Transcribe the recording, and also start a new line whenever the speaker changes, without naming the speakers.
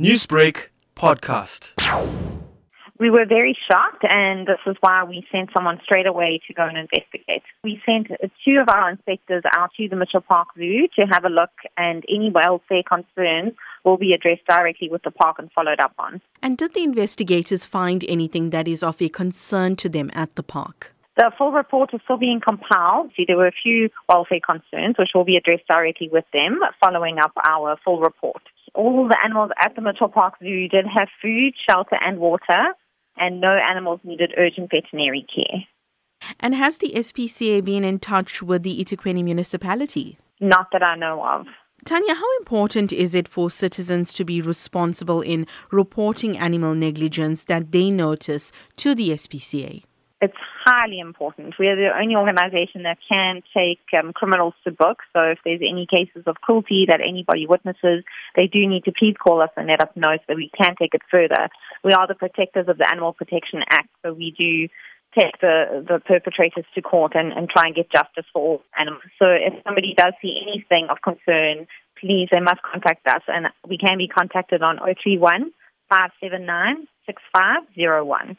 Newsbreak podcast.
We were very shocked, and this is why we sent someone straight away to go and investigate. We sent two of our inspectors out to the Mitchell Park Zoo to have a look, and any welfare concerns will be addressed directly with the park and followed up on.
And did the investigators find anything that is of a concern to them at the park?
The full report is still being compiled. See, there were a few welfare concerns which will be addressed directly with them following up our full report. All the animals at the Mitchell Park Zoo did have food, shelter, and water, and no animals needed urgent veterinary care.
And has the SPCA been in touch with the eThekwini municipality?
Not that I know of.
Tanya, how important is it for citizens to be responsible in reporting animal negligence that they notice to the SPCA?
It's highly important. We are the only organization that can take um, criminals to book. So if there's any cases of cruelty that anybody witnesses, they do need to please call us and let us know so that we can take it further. We are the protectors of the Animal Protection Act, so we do take the, the perpetrators to court and, and try and get justice for all animals. So if somebody does see anything of concern, please, they must contact us. And we can be contacted on 031 579 6501.